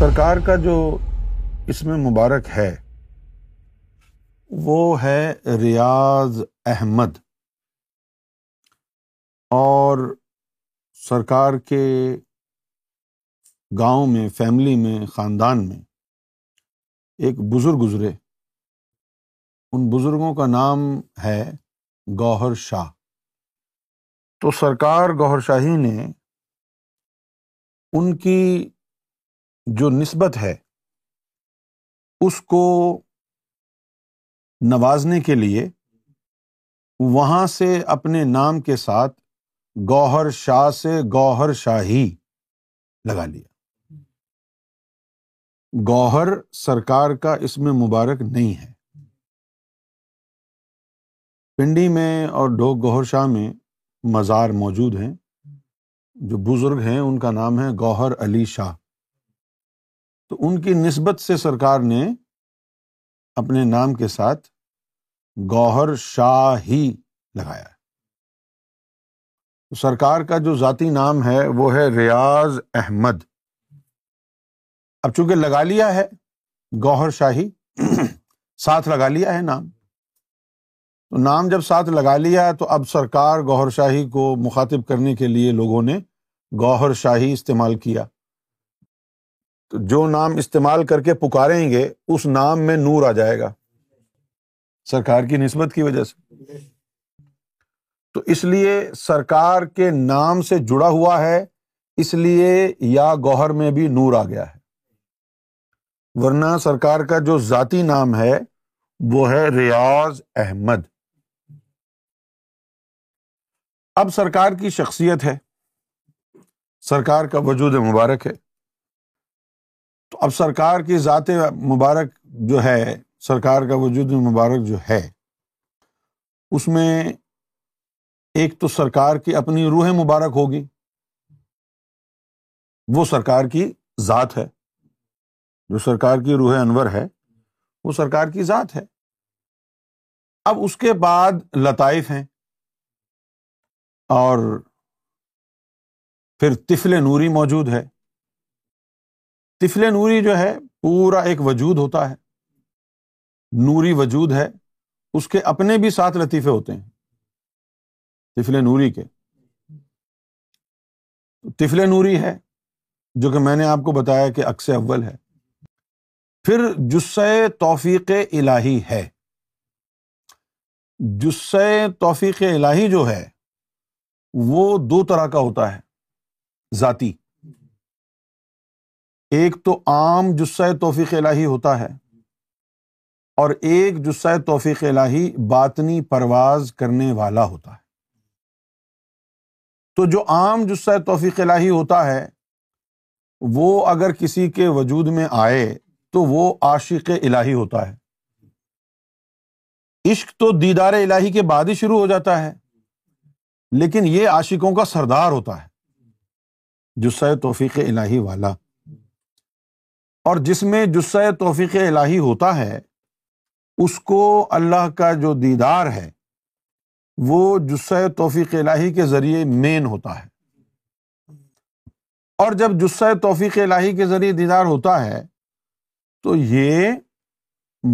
سرکار کا جو اس میں مبارک ہے وہ ہے ریاض احمد اور سرکار کے گاؤں میں فیملی میں خاندان میں ایک بزرگ گزرے ان بزرگوں کا نام ہے گوہر شاہ تو سرکار گوہر شاہی نے ان کی جو نسبت ہے اس کو نوازنے کے لیے وہاں سے اپنے نام کے ساتھ گوہر شاہ سے گوہر شاہی لگا لیا گوہر سرکار کا اس میں مبارک نہیں ہے پنڈی میں اور ڈھوگ گوہر شاہ میں مزار موجود ہیں جو بزرگ ہیں ان کا نام ہے گوہر علی شاہ تو ان کی نسبت سے سرکار نے اپنے نام کے ساتھ گوہر شاہی لگایا تو سرکار کا جو ذاتی نام ہے وہ ہے ریاض احمد اب چونکہ لگا لیا ہے گوہر شاہی ساتھ لگا لیا ہے نام تو نام جب ساتھ لگا لیا تو اب سرکار گوہر شاہی کو مخاطب کرنے کے لیے لوگوں نے گوہر شاہی استعمال کیا تو جو نام استعمال کر کے پکاریں گے اس نام میں نور آ جائے گا سرکار کی نسبت کی وجہ سے تو اس لیے سرکار کے نام سے جڑا ہوا ہے اس لیے یا گوہر میں بھی نور آ گیا ہے ورنہ سرکار کا جو ذاتی نام ہے وہ ہے ریاض احمد اب سرکار کی شخصیت ہے سرکار کا وجود مبارک ہے اب سرکار کی ذات مبارک جو ہے سرکار کا وجود مبارک جو ہے اس میں ایک تو سرکار کی اپنی روح مبارک ہوگی وہ سرکار کی ذات ہے جو سرکار کی روح انور ہے وہ سرکار کی ذات ہے اب اس کے بعد لطائف ہیں اور پھر تفل نوری موجود ہے طفل نوری جو ہے پورا ایک وجود ہوتا ہے نوری وجود ہے اس کے اپنے بھی سات لطیفے ہوتے ہیں طفل نوری کے طفل نوری ہے جو کہ میں نے آپ کو بتایا کہ اول ہے پھر جسے توفیق الہی ہے جسے توفیق الہی جو ہے وہ دو طرح کا ہوتا ہے ذاتی ایک تو عام جسہ توفیق الہی ہوتا ہے اور ایک جسہ توفیق الہی باطنی پرواز کرنے والا ہوتا ہے تو جو عام جسہ توفیق الہی ہوتا ہے وہ اگر کسی کے وجود میں آئے تو وہ عاشق الہی ہوتا ہے عشق تو دیدار الہی کے بعد ہی شروع ہو جاتا ہے لیکن یہ عاشقوں کا سردار ہوتا ہے جسہ توفیق الہی والا اور جس میں جسے توفیق الہی ہوتا ہے اس کو اللہ کا جو دیدار ہے وہ جسے توفیق الہی کے ذریعے مین ہوتا ہے اور جب جسے توفیق الہی کے ذریعے دیدار ہوتا ہے تو یہ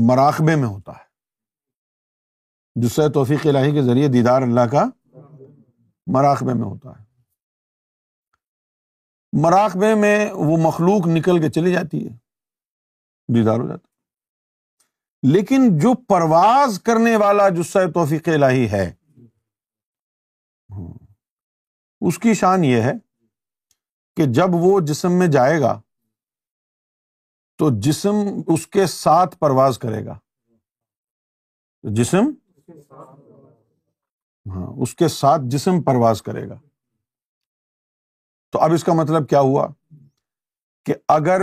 مراقبے میں ہوتا ہے جسے توفیق الہی کے ذریعے دیدار اللہ کا مراقبے میں ہوتا ہے مراقبے میں وہ مخلوق نکل کے چلی جاتی ہے ہو جاتا لیکن جو پرواز کرنے والا جسہ توفیق الہی ہے اس کی شان یہ ہے کہ جب وہ جسم میں جائے گا تو جسم اس کے ساتھ پرواز کرے گا جسم ہاں اس کے ساتھ جسم پرواز کرے گا تو اب اس کا مطلب کیا ہوا کہ اگر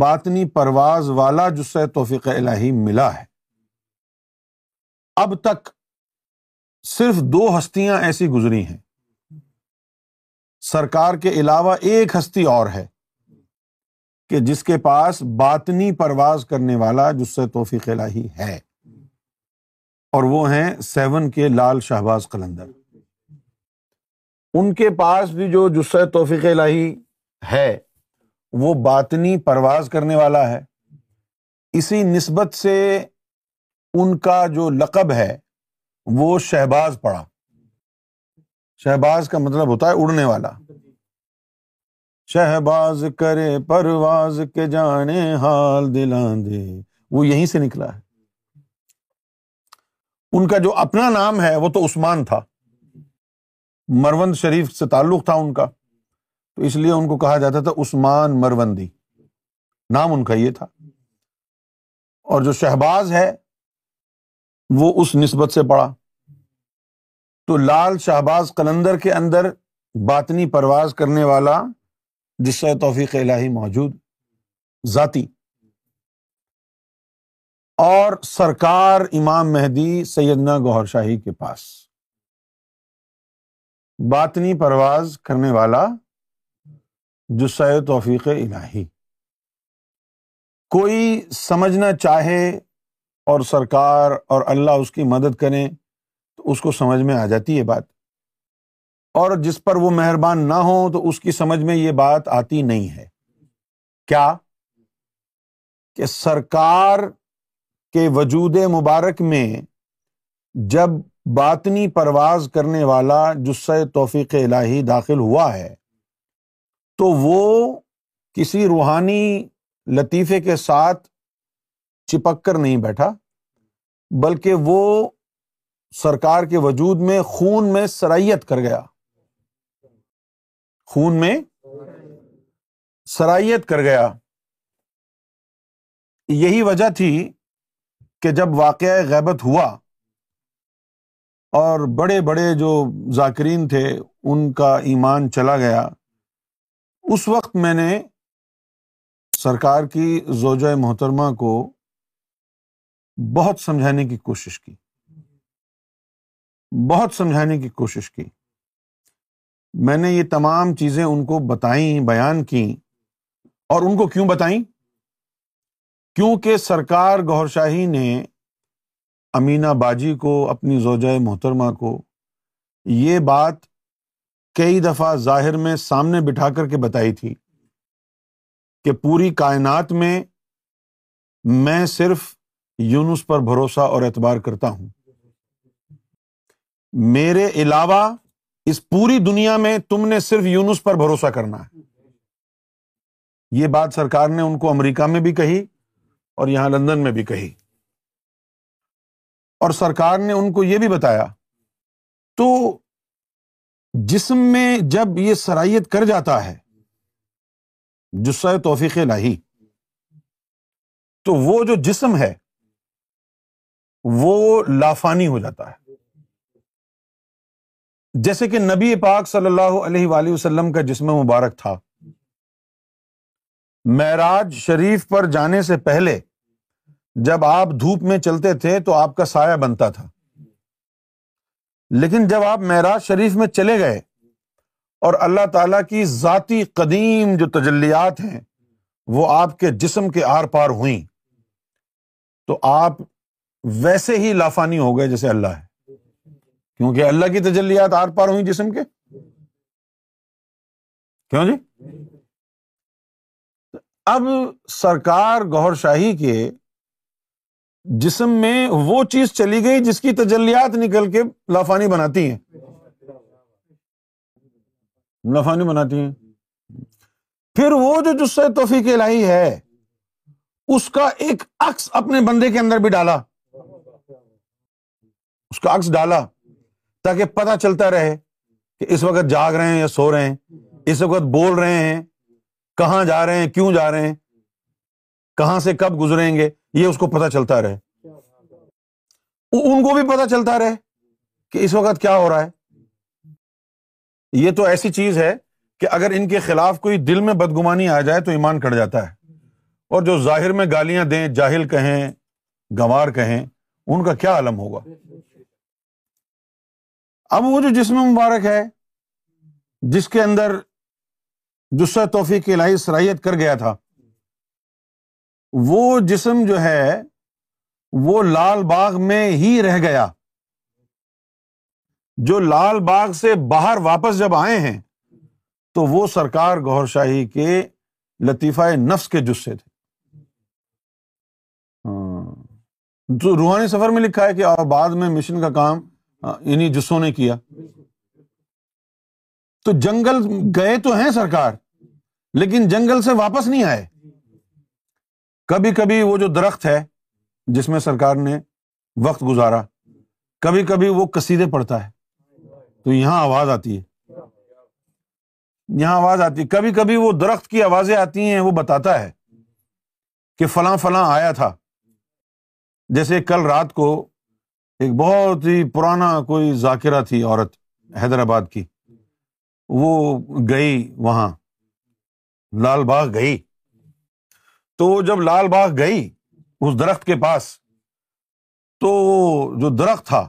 باطنی پرواز والا جسے توفیق الہی ملا ہے اب تک صرف دو ہستیاں ایسی گزری ہیں سرکار کے علاوہ ایک ہستی اور ہے کہ جس کے پاس باطنی پرواز کرنے والا جسے توفیق لاہی ہے اور وہ ہیں سیون کے لال شہباز قلندر ان کے پاس بھی جو جسے توفیق لاہی ہے وہ باطنی پرواز کرنے والا ہے اسی نسبت سے ان کا جو لقب ہے وہ شہباز پڑا شہباز کا مطلب ہوتا ہے اڑنے والا شہباز کرے پرواز کے جانے ہال دلان دے وہ یہیں سے نکلا ہے ان کا جو اپنا نام ہے وہ تو عثمان تھا مروند شریف سے تعلق تھا ان کا تو اس لیے ان کو کہا جاتا تھا عثمان مروندی نام ان کا یہ تھا اور جو شہباز ہے وہ اس نسبت سے پڑا تو لال شہباز قلندر کے اندر باطنی پرواز کرنے والا جس سے توفیق الہی موجود ذاتی اور سرکار امام مہدی سیدنا گہر شاہی کے پاس باطنی پرواز کرنے والا جسے توفیق الہی کوئی سمجھنا چاہے اور سرکار اور اللہ اس کی مدد کرے تو اس کو سمجھ میں آ جاتی ہے بات اور جس پر وہ مہربان نہ ہو تو اس کی سمجھ میں یہ بات آتی نہیں ہے کیا کہ سرکار کے وجود مبارک میں جب باطنی پرواز کرنے والا جسے توفیق الہی داخل ہوا ہے تو وہ کسی روحانی لطیفے کے ساتھ چپک کر نہیں بیٹھا بلکہ وہ سرکار کے وجود میں خون میں سرائیت کر گیا خون میں سرائیت کر گیا یہی وجہ تھی کہ جب واقعہ غیبت ہوا اور بڑے بڑے جو ذاکرین تھے ان کا ایمان چلا گیا اس وقت میں نے سرکار کی زوجۂ محترمہ کو بہت سمجھانے کی کوشش کی بہت سمجھانے کی کوشش کی میں نے یہ تمام چیزیں ان کو بتائیں بیان کیں اور ان کو کیوں بتائیں کیونکہ سرکار گور شاہی نے امینہ باجی کو اپنی زوجۂ محترمہ کو یہ بات کئی دفعہ ظاہر میں سامنے بٹھا کر کے بتائی تھی کہ پوری کائنات میں میں صرف یونس پر بھروسہ اور اعتبار کرتا ہوں میرے علاوہ اس پوری دنیا میں تم نے صرف یونس پر بھروسہ کرنا ہے یہ بات سرکار نے ان کو امریکہ میں بھی کہی اور یہاں لندن میں بھی کہی اور سرکار نے ان کو یہ بھی بتایا تو جسم میں جب یہ سرائیت کر جاتا ہے جسہ توفیق الہی تو وہ جو جسم ہے وہ لافانی ہو جاتا ہے جیسے کہ نبی پاک صلی اللہ علیہ وآلہ وسلم کا جسم مبارک تھا معراج شریف پر جانے سے پہلے جب آپ دھوپ میں چلتے تھے تو آپ کا سایہ بنتا تھا لیکن جب آپ معراج شریف میں چلے گئے اور اللہ تعالیٰ کی ذاتی قدیم جو تجلیات ہیں وہ آپ کے جسم کے آر پار ہوئیں تو آپ ویسے ہی لافانی ہو گئے جیسے اللہ ہے کیونکہ اللہ کی تجلیات آر پار ہوئیں جسم کے کیوں جی اب سرکار گور شاہی کے جسم میں وہ چیز چلی گئی جس کی تجلیات نکل کے لافانی بناتی ہیں لافانی بناتی ہیں پھر وہ جو جسے توفیق الہی ہے اس کا ایک عکس اپنے بندے کے اندر بھی ڈالا اس کا عکس ڈالا تاکہ پتا چلتا رہے کہ اس وقت جاگ رہے ہیں یا سو رہے ہیں اس وقت بول رہے ہیں کہاں جا رہے ہیں کیوں جا رہے ہیں کہاں سے کب گزریں گے یہ اس کو پتا چلتا رہے ان کو بھی پتا چلتا رہے کہ اس وقت کیا ہو رہا ہے یہ تو ایسی چیز ہے کہ اگر ان کے خلاف کوئی دل میں بدگمانی آ جائے تو ایمان کٹ جاتا ہے اور جو ظاہر میں گالیاں دیں جاہل کہیں گوار کہیں ان کا کیا علم ہوگا اب وہ جو جسم مبارک ہے جس کے اندر جسہ توفیق کی صلاحیت کر گیا تھا وہ جسم جو ہے وہ لال باغ میں ہی رہ گیا جو لال باغ سے باہر واپس جب آئے ہیں تو وہ سرکار گور شاہی کے لطیفہ نفس کے جسے تھے ہاں۔ روحانی سفر میں لکھا ہے کہ اور بعد میں مشن کا کام انہیں جسوں نے کیا تو جنگل گئے تو ہیں سرکار لیکن جنگل سے واپس نہیں آئے کبھی کبھی وہ جو درخت ہے جس میں سرکار نے وقت گزارا کبھی کبھی وہ کسیدے پڑتا ہے تو یہاں آواز آتی ہے یہاں آواز آتی ہے کبھی کبھی وہ درخت کی آوازیں آتی ہیں وہ بتاتا ہے کہ فلاں فلاں آیا تھا جیسے کل رات کو ایک بہت ہی پرانا کوئی ذاکرہ تھی عورت حیدرآباد کی وہ گئی وہاں لال باغ گئی تو وہ جب لال باغ گئی اس درخت کے پاس تو جو درخت تھا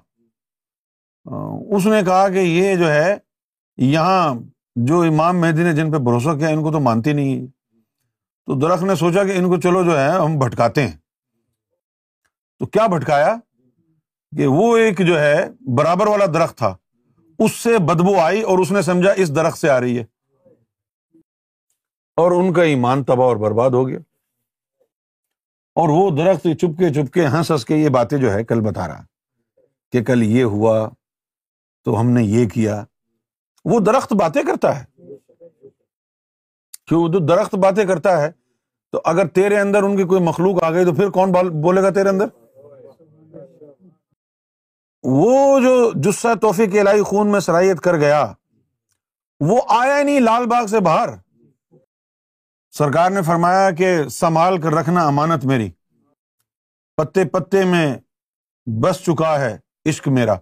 اس نے کہا کہ یہ جو ہے یہاں جو امام مہدی نے جن پہ بھروسہ کیا ان کو تو مانتی نہیں تو درخت نے سوچا کہ ان کو چلو جو ہے ہم بھٹکاتے ہیں تو کیا بھٹکایا کہ وہ ایک جو ہے برابر والا درخت تھا اس سے بدبو آئی اور اس نے سمجھا اس درخت سے آ رہی ہے اور ان کا ایمان تباہ اور برباد ہو گیا اور وہ درخت چپ کے چپ کے ہنس ہنس کے یہ باتیں جو ہے کل بتا رہا کہ کل یہ ہوا تو ہم نے یہ کیا وہ درخت باتیں کرتا ہے کیوں جو درخت باتیں کرتا ہے تو اگر تیرے اندر ان کی کوئی مخلوق آ گئی تو پھر کون بولے گا تیرے اندر وہ جو جسا توفیق کے خون میں سرائیت کر گیا وہ آیا نہیں لال باغ سے باہر سرکار نے فرمایا کہ سنبھال کر رکھنا امانت میری پتے پتے میں بس چکا ہے عشق میرا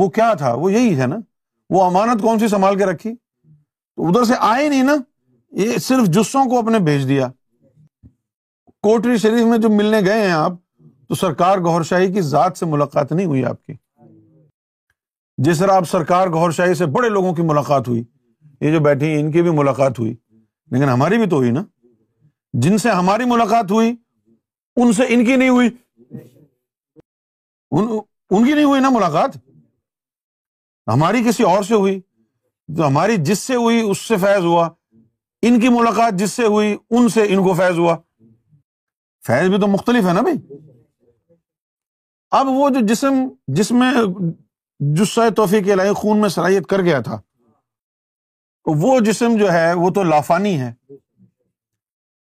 وہ کیا تھا وہ یہی ہے نا وہ امانت کون سی سنبھال کے رکھی تو ادھر سے آئے نہیں نا یہ صرف جسوں کو اپنے بھیج دیا کوٹری شریف میں جو ملنے گئے ہیں آپ تو سرکار گور شاہی کی ذات سے ملاقات نہیں ہوئی آپ کی جس طرح آپ سرکار گور شاہی سے بڑے لوگوں کی ملاقات ہوئی یہ جو بیٹھی ان کی بھی ملاقات ہوئی لیکن ہماری بھی تو ہوئی نا جن سے ہماری ملاقات ہوئی ان سے ان کی نہیں ہوئی ان کی نہیں ہوئی نا ملاقات ہماری کسی اور سے ہوئی تو ہماری جس سے ہوئی اس سے فیض ہوا ان کی ملاقات جس سے ہوئی ان سے ان کو فیض ہوا فیض بھی تو مختلف ہے نا بھائی اب وہ جو جسم جس میں جسے توفیق کے خون میں صلاحیت کر گیا تھا وہ جسم جو ہے وہ تو لافانی ہے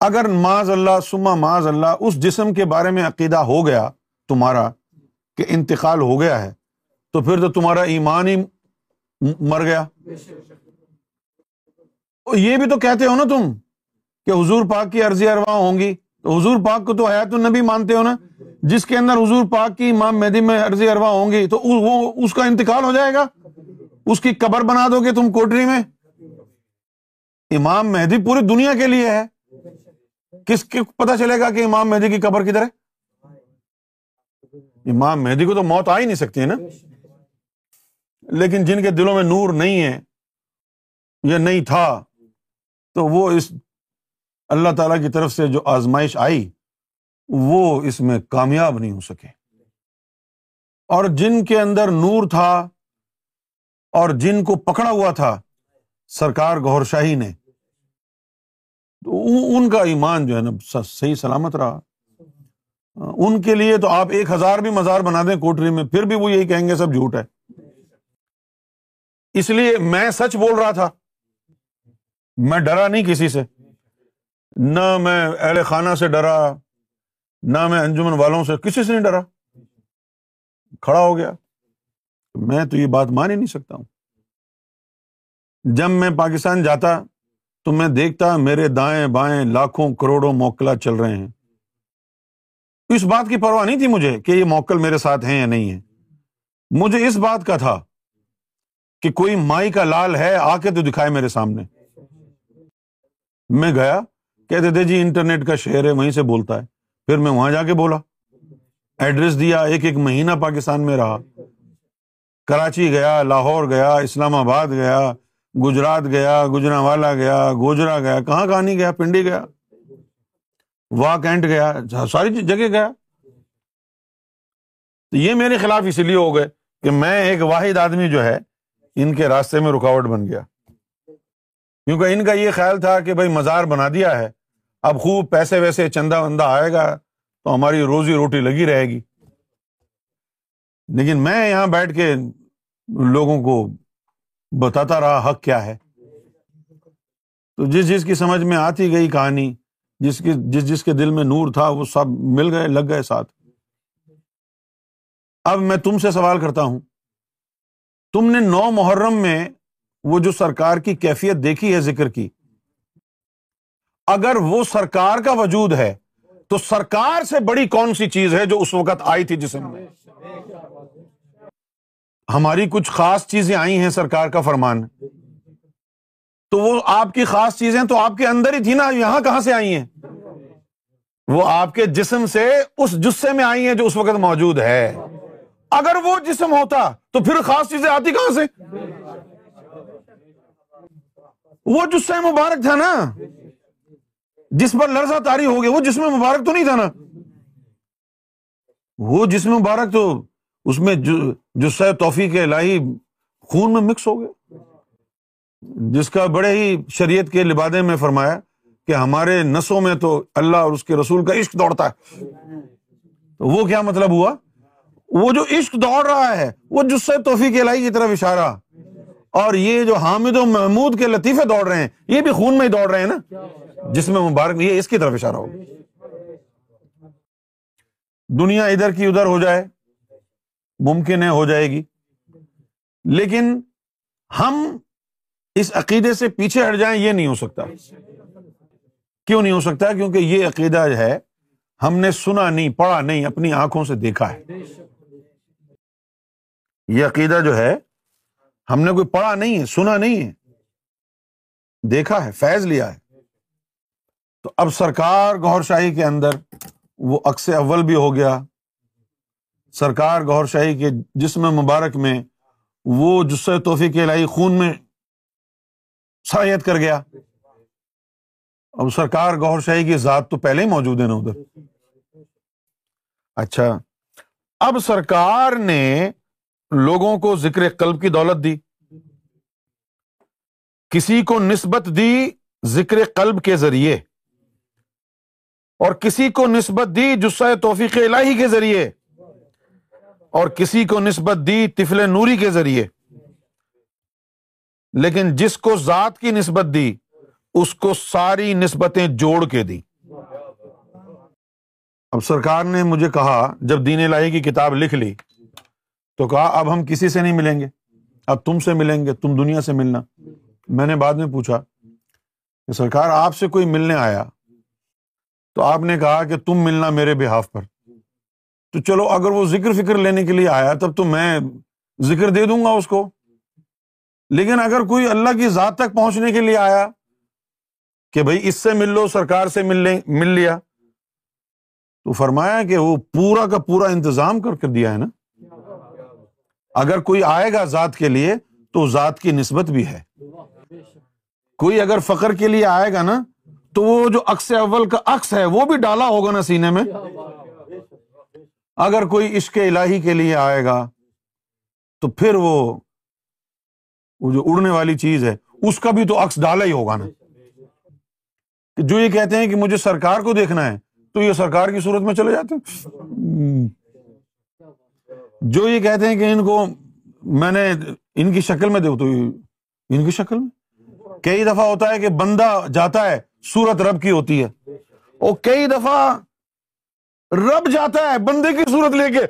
اگر معاذ اللہ سما معذ اللہ اس جسم کے بارے میں عقیدہ ہو گیا تمہارا کہ انتقال ہو گیا ہے تو پھر تو تمہارا ایمان ہی مر گیا یہ بھی تو کہتے ہو نا تم کہ حضور پاک کی عرضی اروا ہوں گی تو حضور پاک کو تو حیات النبی مانتے ہو نا جس کے اندر حضور پاک کی امام مہدی میں عرضی اروا ہوں گی تو وہ اس کا انتقال ہو جائے گا اس کی قبر بنا دو گے تم کوٹری میں امام مہدی پوری دنیا کے لیے ہے کس کے پتا چلے گا کہ امام مہدی کی قبر کدھر ہے امام مہدی کو تو موت آ ہی نہیں سکتی ہے نا لیکن جن کے دلوں میں نور نہیں ہے یا نہیں تھا تو وہ اس اللہ تعالی کی طرف سے جو آزمائش آئی وہ اس میں کامیاب نہیں ہو سکے اور جن کے اندر نور تھا اور جن کو پکڑا ہوا تھا سرکار گور شاہی نے تو ان کا ایمان جو ہے نا صحیح سلامت رہا ان کے لیے تو آپ ایک ہزار بھی مزار بنا دیں کوٹری میں پھر بھی وہ یہی کہیں گے سب جھوٹ ہے اس لیے میں سچ بول رہا تھا میں ڈرا نہیں کسی سے نہ میں اہل خانہ سے ڈرا نہ میں انجمن والوں سے کسی سے نہیں ڈرا کھڑا ہو گیا میں تو یہ بات مان ہی نہیں سکتا ہوں جب میں پاکستان جاتا تو میں دیکھتا میرے دائیں بائیں لاکھوں کروڑوں موکلا چل رہے ہیں اس بات کی پرواہ نہیں تھی مجھے کہ یہ موکل میرے ساتھ ہیں یا نہیں ہے مجھے اس بات کا تھا کہ کوئی مائی کا لال ہے آ کے تو دکھائے میرے سامنے میں گیا کہتے تھے جی انٹرنیٹ کا شہر ہے وہیں سے بولتا ہے پھر میں وہاں جا کے بولا ایڈریس دیا ایک ایک مہینہ پاکستان میں رہا کراچی گیا لاہور گیا اسلام آباد گیا گجرات گیا گجرا والا گیا گوجرا گیا کہاں کہاں نہیں گیا پنڈی گیا واہ کینٹ گیا جگہ گیا تو یہ میرے خلاف اسی لیے ہو گئے کہ میں ایک واحد آدمی جو ہے ان کے راستے میں رکاوٹ بن گیا کیونکہ ان کا یہ خیال تھا کہ بھائی مزار بنا دیا ہے اب خوب پیسے ویسے چندا وندہ آئے گا تو ہماری روزی روٹی لگی رہے گی لیکن میں یہاں بیٹھ کے لوگوں کو بتاتا رہا حق کیا ہے تو جس جس کی سمجھ میں آتی گئی کہانی جس کی جس جس کے دل میں نور تھا وہ سب مل گئے لگ گئے ساتھ اب میں تم سے سوال کرتا ہوں تم نے نو محرم میں وہ جو سرکار کی کیفیت دیکھی ہے ذکر کی اگر وہ سرکار کا وجود ہے تو سرکار سے بڑی کون سی چیز ہے جو اس وقت آئی تھی میں ہماری کچھ خاص چیزیں آئی ہیں سرکار کا فرمان تو وہ آپ کی خاص چیزیں تو آپ کے اندر ہی تھی نا یہاں کہاں سے آئی ہیں وہ آپ کے جسم سے اس جسے میں آئی ہیں جو اس وقت موجود ہے اگر وہ جسم ہوتا تو پھر خاص چیزیں آتی کہاں سے وہ جسے مبارک تھا نا جس پر لرزا تاری ہو گیا وہ جسم مبارک تو نہیں تھا نا وہ جسم مبارک تو اس میں جسے توفیق الہی خون میں مکس ہو گئے جس کا بڑے ہی شریعت کے لبادے میں فرمایا کہ ہمارے نسوں میں تو اللہ اور اس کے رسول کا عشق دوڑتا ہے تو وہ کیا مطلب ہوا وہ جو عشق دوڑ رہا ہے وہ جسے توفیق الہی کی طرف اشارہ اور یہ جو حامد و محمود کے لطیفے دوڑ رہے ہیں یہ بھی خون میں ہی دوڑ رہے ہیں نا جس میں مبارک یہ اس کی طرف اشارہ ہوگا دنیا ادھر کی ادھر ہو جائے ممکن ہے ہو جائے گی لیکن ہم اس عقیدے سے پیچھے ہٹ جائیں یہ نہیں ہو سکتا کیوں نہیں ہو سکتا کیونکہ یہ عقیدہ ہے ہم نے سنا نہیں پڑھا نہیں اپنی آنکھوں سے دیکھا ہے یہ عقیدہ جو ہے ہم نے کوئی پڑھا نہیں ہے سنا نہیں ہے دیکھا ہے فیض لیا ہے تو اب سرکار گور شاہی کے اندر وہ اول بھی ہو گیا سرکار گور شاہی کے جسم مبارک میں وہ جس توفیق سایت کر گیا اب سرکار گور شاہی کی ذات تو پہلے ہی موجود ہے نا ادھر اچھا اب سرکار نے لوگوں کو ذکر قلب کی دولت دی کسی کو نسبت دی ذکر قلب کے ذریعے اور کسی کو نسبت دی جسہ توفیق الہی کے ذریعے اور کسی کو نسبت دی طفل نوری کے ذریعے لیکن جس کو ذات کی نسبت دی اس کو ساری نسبتیں جوڑ کے دی اب سرکار نے مجھے کہا جب دین لاہی کی کتاب لکھ لی تو کہا اب ہم کسی سے نہیں ملیں گے اب تم سے ملیں گے تم دنیا سے ملنا میں نے بعد میں پوچھا کہ سرکار آپ سے کوئی ملنے آیا تو آپ نے کہا کہ تم ملنا میرے بحاف پر تو چلو اگر وہ ذکر فکر لینے کے لیے آیا تب تو میں ذکر دے دوں گا اس کو لیکن اگر کوئی اللہ کی ذات تک پہنچنے کے لیے آیا کہ بھائی اس سے مل لو سرکار سے مل مل لیں لیا تو فرمایا کہ وہ پورا کا پورا انتظام کر کے دیا ہے نا اگر کوئی آئے گا ذات کے لیے تو ذات کی نسبت بھی ہے کوئی اگر فخر کے لیے آئے گا نا تو وہ جو اول کا ہے وہ بھی ڈالا ہوگا نا سینے میں اگر کوئی اس کے کے لیے آئے گا تو پھر وہ جو اڑنے والی چیز ہے اس کا بھی تو ڈالا ہی ہوگا نا جو یہ کہتے ہیں کہ مجھے سرکار کو دیکھنا ہے تو یہ سرکار کی صورت میں چلے جاتے ہیں جو یہ کہتے ہیں کہ ان کو میں نے ان کی شکل میں دیکھ تو ان کی شکل میں کئی دفعہ ہوتا ہے کہ بندہ جاتا ہے صورت رب کی ہوتی ہے اور کئی دفعہ رب جاتا ہے بندے کی صورت لے کے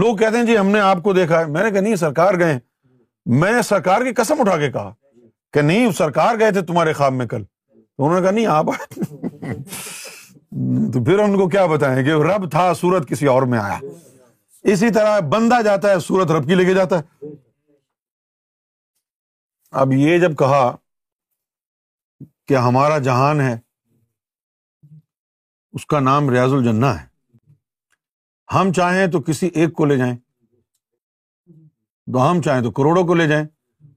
لوگ کہتے ہیں جی ہم نے آپ کو دیکھا ہے میں نے کہا نہیں سرکار گئے میں نے سرکار کی قسم اٹھا کے کہا کہ نہیں سرکار گئے تھے تمہارے خواب میں کل تو پھر ان کو کیا بتائیں کہ رب تھا سورت کسی اور میں آیا اسی طرح بندہ جاتا ہے سورت رب کی لے کے جاتا ہے اب یہ جب کہا کہ ہمارا جہان ہے اس کا نام ریاض الجنہ ہے ہم چاہیں تو کسی ایک کو لے جائیں تو ہم چاہیں تو کروڑوں کو لے جائیں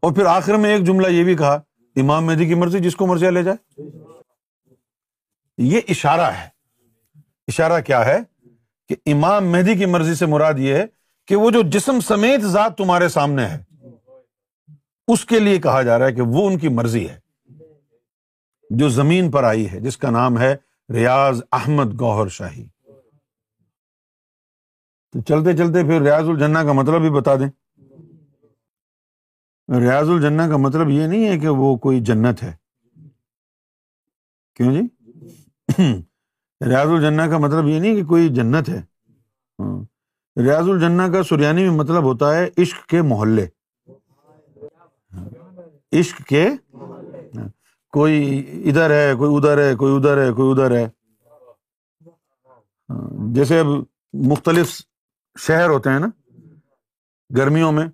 اور پھر آخر میں ایک جملہ یہ بھی کہا امام مہدی کی مرضی جس کو مرضی لے جائے یہ اشارہ ہے اشارہ کیا ہے کہ امام مہدی کی مرضی سے مراد یہ ہے کہ وہ جو جسم سمیت ذات تمہارے سامنے ہے اس کے لیے کہا جا رہا ہے کہ وہ ان کی مرضی ہے جو زمین پر آئی ہے جس کا نام ہے ریاض احمد گوہر شاہی تو چلتے چلتے پھر ریاض الجنہ کا مطلب بھی بتا دیں ریاض الجنہ کا مطلب یہ نہیں ہے کہ وہ کوئی جنت ہے کیوں جی ریاض الجنہ کا مطلب یہ نہیں کہ کوئی جنت ہے ہاں۔ ریاض الجنہ کا سریانی میں مطلب ہوتا ہے عشق کے محلے ہاں۔ عشق کے کوئی ادھر ہے کوئی ادھر ہے کوئی ادھر ہے کوئی ادھر ہے ہاں، جیسے اب مختلف شہر ہوتے ہیں نا گرمیوں میں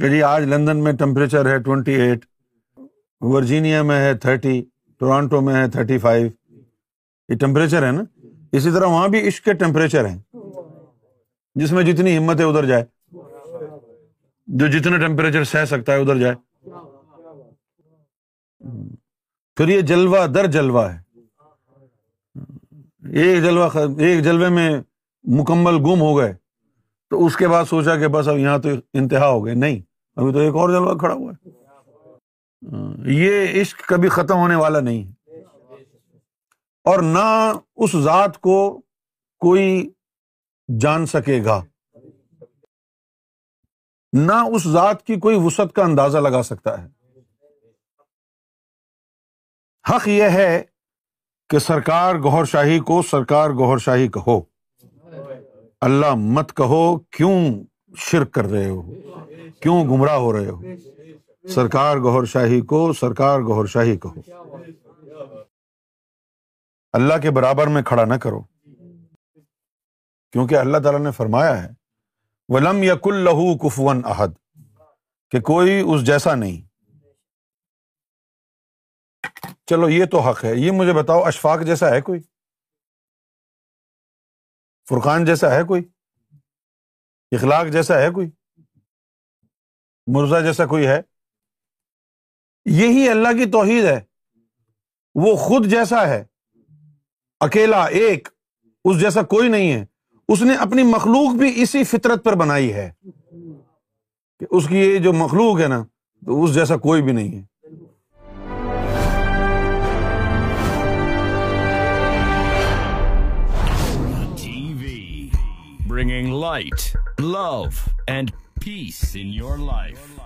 کہ جی آج لندن میں ٹمپریچر ہے ٹوینٹی ایٹ ورجینیا میں ہے تھرٹی ٹورانٹو میں ہے تھرٹی فائیو یہ ٹمپریچر ہے نا اسی طرح وہاں بھی عشق کے ٹمپریچر ہیں جس میں جتنی ہمت ہے ادھر جائے جو جتنا ٹمپریچر سہ سکتا ہے ادھر جائے پھر یہ جلوہ در جلوہ ہے ایک جلوہ ایک جلوے میں مکمل گم ہو گئے تو اس کے بعد سوچا کہ بس اب یہاں تو انتہا ہو گئے نہیں ابھی تو ایک اور جلوہ کھڑا ہوا ہے یہ عشق کبھی ختم ہونے والا نہیں ہے اور نہ اس ذات کو کوئی جان سکے گا نہ اس ذات کی کوئی وسعت کا اندازہ لگا سکتا ہے حق یہ ہے کہ سرکار گہر شاہی کو سرکار گوہر شاہی کہو اللہ مت کہو کیوں شرک کر رہے ہو کیوں گمراہ ہو رہے ہو سرکار گہر شاہی کو سرکار گہر شاہی کہو اللہ کے برابر میں کھڑا نہ کرو کیونکہ اللہ تعالیٰ نے فرمایا ہے ولم یق یا کل لہو کفون عہد کہ کوئی اس جیسا نہیں چلو یہ تو حق ہے یہ مجھے بتاؤ اشفاق جیسا ہے کوئی فرقان جیسا ہے کوئی اخلاق جیسا ہے کوئی مرزا جیسا کوئی ہے یہی اللہ کی توحید ہے وہ خود جیسا ہے اکیلا ایک اس جیسا کوئی نہیں ہے اس نے اپنی مخلوق بھی اسی فطرت پر بنائی ہے کہ اس کی یہ جو مخلوق ہے نا تو اس جیسا کوئی بھی نہیں ہے bringing light, love, and peace in your life.